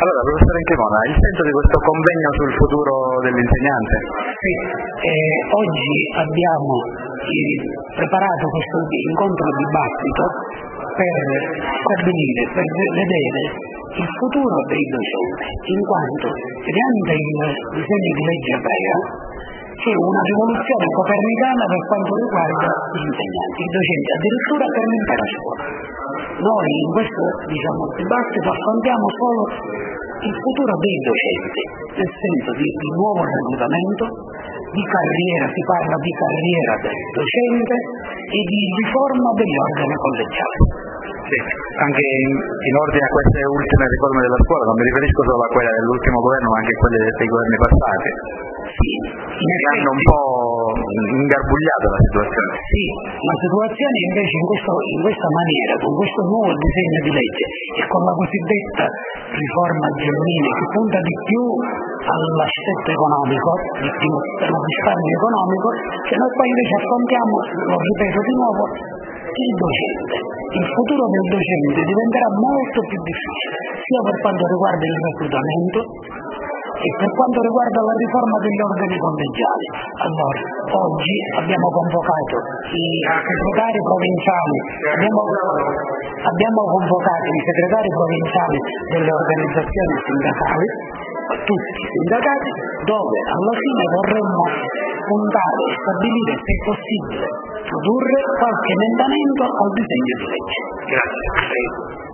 Allora, professore Inchimona, il senso di questo convegno sul futuro dell'insegnante? Sì, eh, oggi abbiamo eh, preparato questo incontro dibattito per stabilire, per vedere il futuro dei docenti, in quanto mediante il disegno di legge europea c'è una rivoluzione copernicana per quanto riguarda gli insegnanti, i docenti, addirittura per l'intera scuola. Noi in questo diciamo, dibattito affrontiamo solo il futuro dei docenti, nel senso di, nuovo reclutamento, di carriera, si parla di carriera del docente e di riforma degli organi collegiali. Sì, anche in, in, ordine a queste ultime riforme della scuola, non mi riferisco solo a quelle dell'ultimo governo ma anche a quelle dei governi passati. Sì, mi hanno un po' ingarbugliato la situazione. Sì, la situazione invece in, questo, in questa maniera, con questo nuovo disegno di legge e con la cosiddetta riforma Gelmini che punta di più all'assetto economico, al risparmio economico, che noi poi invece affrontiamo, lo ripeto di nuovo, il docente. Il futuro del docente diventerà molto più difficile, sia per quanto riguarda il reclutamento, e per quanto riguarda la riforma degli organi collegiali, allora, oggi abbiamo convocato i segretari provinciali, abbiamo, abbiamo convocato i segretari provinciali delle organizzazioni sindacali, tutti i sindacati, dove alla fine vorremmo puntare e stabilire se è possibile produrre qualche emendamento al disegno di legge. Grazie.